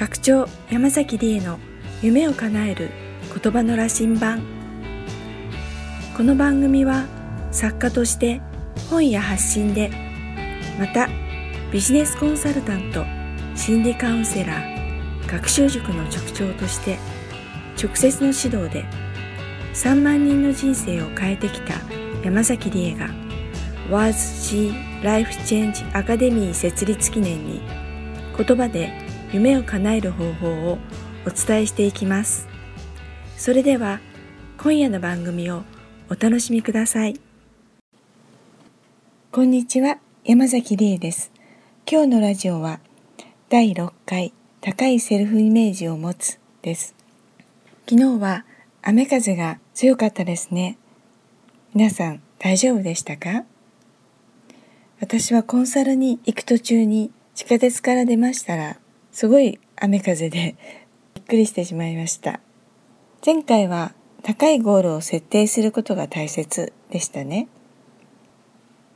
学長山崎理恵の夢を叶える言葉の羅針盤。この番組は作家として本や発信でまたビジネスコンサルタント心理カウンセラー学習塾の塾長として直接の指導で3万人の人生を変えてきた山崎理恵が Was She Life Change Academy 設立記念に言葉で夢を叶える方法をお伝えしていきます。それでは今夜の番組をお楽しみください。こんにちは山崎理恵です。今日のラジオは第6回高いセルフイメージを持つです。昨日は雨風が強かったですね。皆さん大丈夫でしたか？私はコンサルに行く途中に地下鉄から出ましたらすごい雨風でびっくりしてしまいました。前回は高いゴールを設定することが大切でしたね。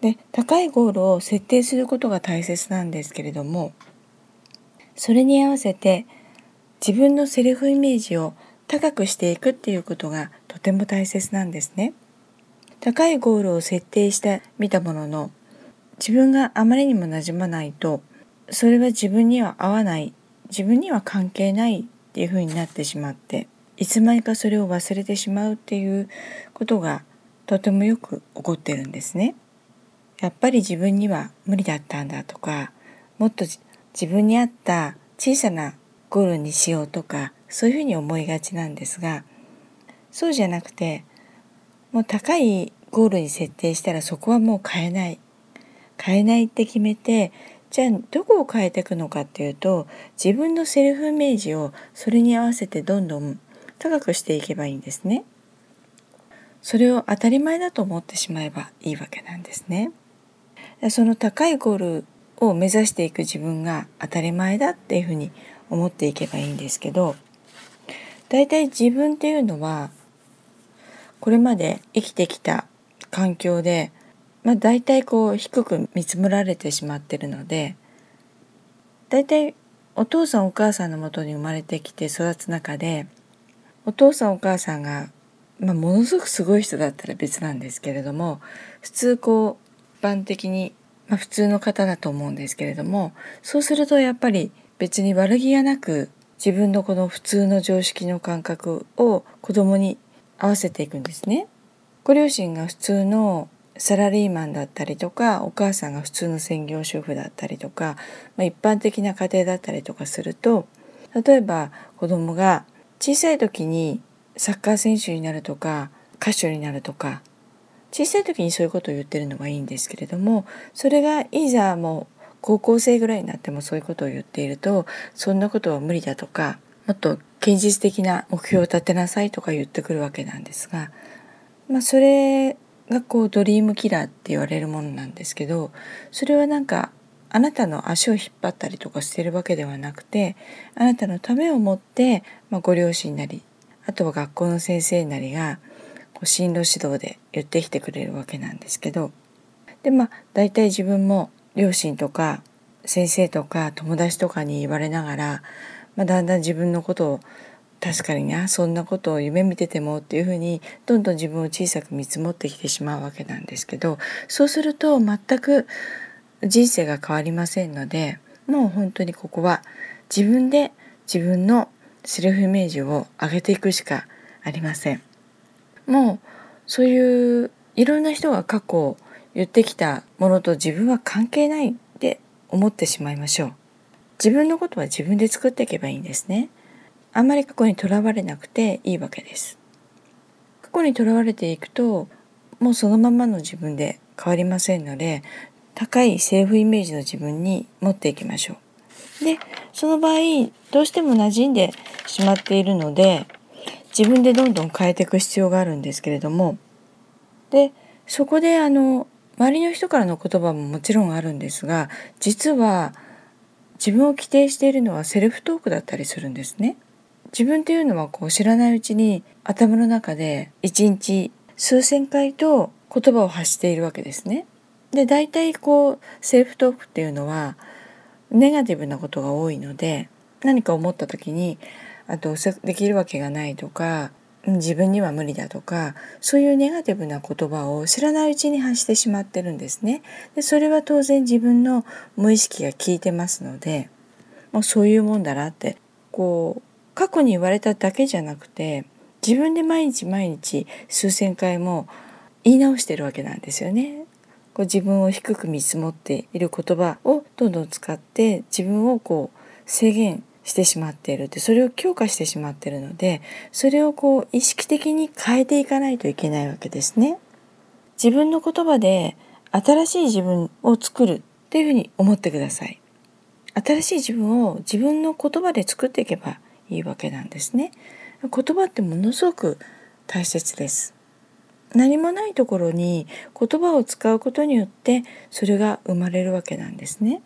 で高いゴールを設定することが大切なんですけれどもそれに合わせて自分のセルフイメージを高くしていくっていうことがとても大切なんですね。高いゴールを設定してみたものの自分があまりにも馴染まないとそれは自分には合わない自分には関係ないっていうふうになってしまっていつまにかそれを忘れてしまうっていうことがとてもよく起こってるんですね。やっぱり自分には無理だったんだとかもっと自分に合った小さなゴールにしようとかそういうふうに思いがちなんですがそうじゃなくてもう高いゴールに設定したらそこはもう変えない変えないって決めてじゃあどこを変えていくのかっていうと自分のセルフイメージをそれに合わせてどんどん高くしていけばいいんですね。それを当たり前だと思ってしまえばいいわけなんですね。その高いゴールを目指していく自分が当たり前だっていうふうに思っていけばいいんですけど大体自分っていうのはこれまで生きてきた環境でまあ、大体こう低く見積もられてしまってるので大体お父さんお母さんのもとに生まれてきて育つ中でお父さんお母さんが、まあ、ものすごくすごい人だったら別なんですけれども普通こう一般的に、まあ、普通の方だと思うんですけれどもそうするとやっぱり別に悪気がなく自分のこの普通の常識の感覚を子供に合わせていくんですね。ご両親が普通のサラリーマンだったりとかお母さんが普通の専業主婦だったりとか、まあ、一般的な家庭だったりとかすると例えば子供が小さい時にサッカー選手になるとか歌手になるとか小さい時にそういうことを言ってるのはいいんですけれどもそれがいざもう高校生ぐらいになってもそういうことを言っているとそんなことは無理だとかもっと現実的な目標を立てなさいとか言ってくるわけなんですが、まあ、それがこうドリームキラーって言われるものなんですけどそれはなんかあなたの足を引っ張ったりとかしてるわけではなくてあなたのためを持って、まあ、ご両親なりあとは学校の先生なりがこう進路指導で言ってきてくれるわけなんですけどでまあ大体自分も両親とか先生とか友達とかに言われながら、まあ、だんだん自分のことを確かになそんなことを夢見ててもっていうふうにどんどん自分を小さく見積もってきてしまうわけなんですけどそうすると全く人生が変わりませんのでもう本当にここは自分で自分のセルフイメージを上げていくしかありません。もうそういういろんな人が過去言ってきたものと自分は関係ないって思ってしまいましょう。自分のことは自分で作っていけばいいんですね。あんまり過去にとらわれなくていいわけです。過去にとらわれていくともうそのままの自分で変わりませんので高いセルフイメージの自分に持っていきましょう。でその場合どうしても馴染んでしまっているので自分でどんどん変えていく必要があるんですけれどもでそこであの周りの人からの言葉ももちろんあるんですが実は自分を規定しているのはセルフトークだったりするんですね。自分っていうのはこう知らないうちに頭の中で一日数千回と言葉を発しているわけですね。で大体こうセルフトークっていうのはネガティブなことが多いので何か思った時にあどうせできるわけがないとか自分には無理だとかそういうネガティブな言葉を知らないうちに発してしまってるんですね。でそれは当然自分の無意識が効いてますのでもうそういうもんだなってこう過去に言われただけじゃなくて自分で毎日毎日数千回も言い直してるわけなんですよね。こう自分を低く見積もっている言葉をどんどん使って自分をこう制限してしまっているってそれを強化してしまっているのでそれをこう意識的に変えていかないといけないわけですね。自分の言葉で新しい自分を作るっていうふうに思ってください。新しい自分を自分の言葉で作っていけばいいわけなんですね。言葉ってものすごく大切です。何もないところに言葉を使うことによってそれが生まれるわけなんですね。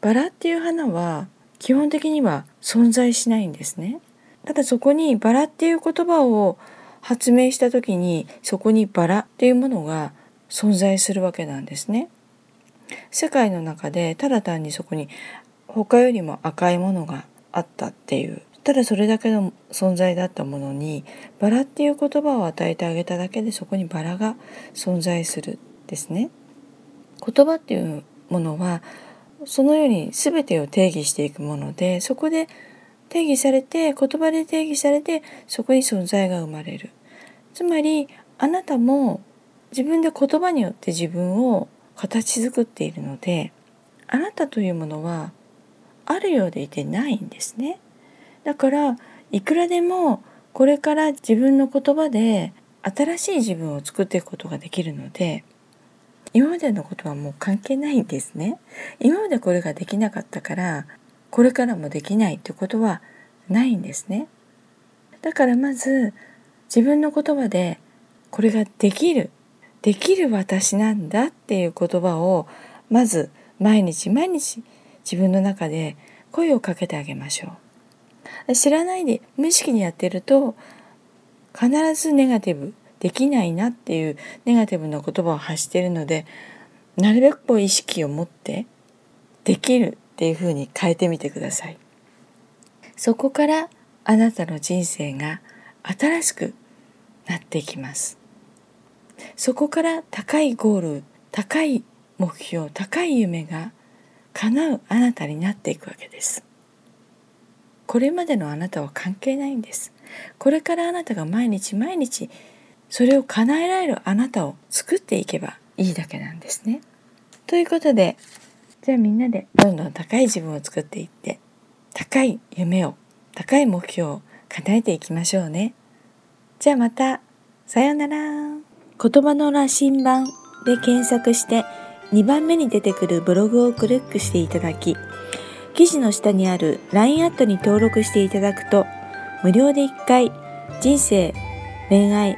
バラっていう花は基本的には存在しないんですね。ただそこにバラっていう言葉を発明した時にそこにバラっていうものが存在するわけなんですね。世界の中でただ単にそこに他よりも赤いものがあったっていうただそれだけの存在だったものにバラっていう言葉を与えてあげただけでそこにバラが存在するですね。言葉っていうものはそのように全てを定義していくものでそこで定義されて言葉で定義されてそこに存在が生まれるつまりあなたも自分で言葉によって自分を形作っているのであなたというものはあるようでいてないんですね。だからいくらでもこれから自分の言葉で新しい自分を作っていくことができるので今までのことはもう関係ないんですね。今までこれができなかったからこれからもできないってことはないんですね。だからまず自分の言葉でこれができるできる私なんだっていう言葉をまず毎日毎日自分の中で声をかけてあげましょう。知らないで無意識にやってると必ずネガティブできないなっていうネガティブな言葉を発しているのでなるべくこう意識を持ってできるっていうふうに変えてみてください。そこからあなたの人生が新しくなっていきます。そこから高いゴール高い目標高い夢が叶うあなたになっていくわけですこれまでのあなたは関係ないんですこれからあなたが毎日毎日それを叶えられるあなたを作っていけばいいだけなんですね。ということでじゃあみんなでどんどん高い自分を作っていって高い夢を高い目標を叶えていきましょうね。じゃあまたさようなら。言葉の羅針盤で検索して2番目に出てくるブログをクリックしていただき記事の下にある LINE アットに登録していただくと無料で1回人生恋愛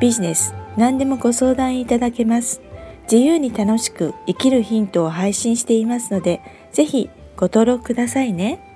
ビジネス、何でもご相談いただけます。自由に楽しく生きるヒントを配信していますので、ぜひご登録くださいね。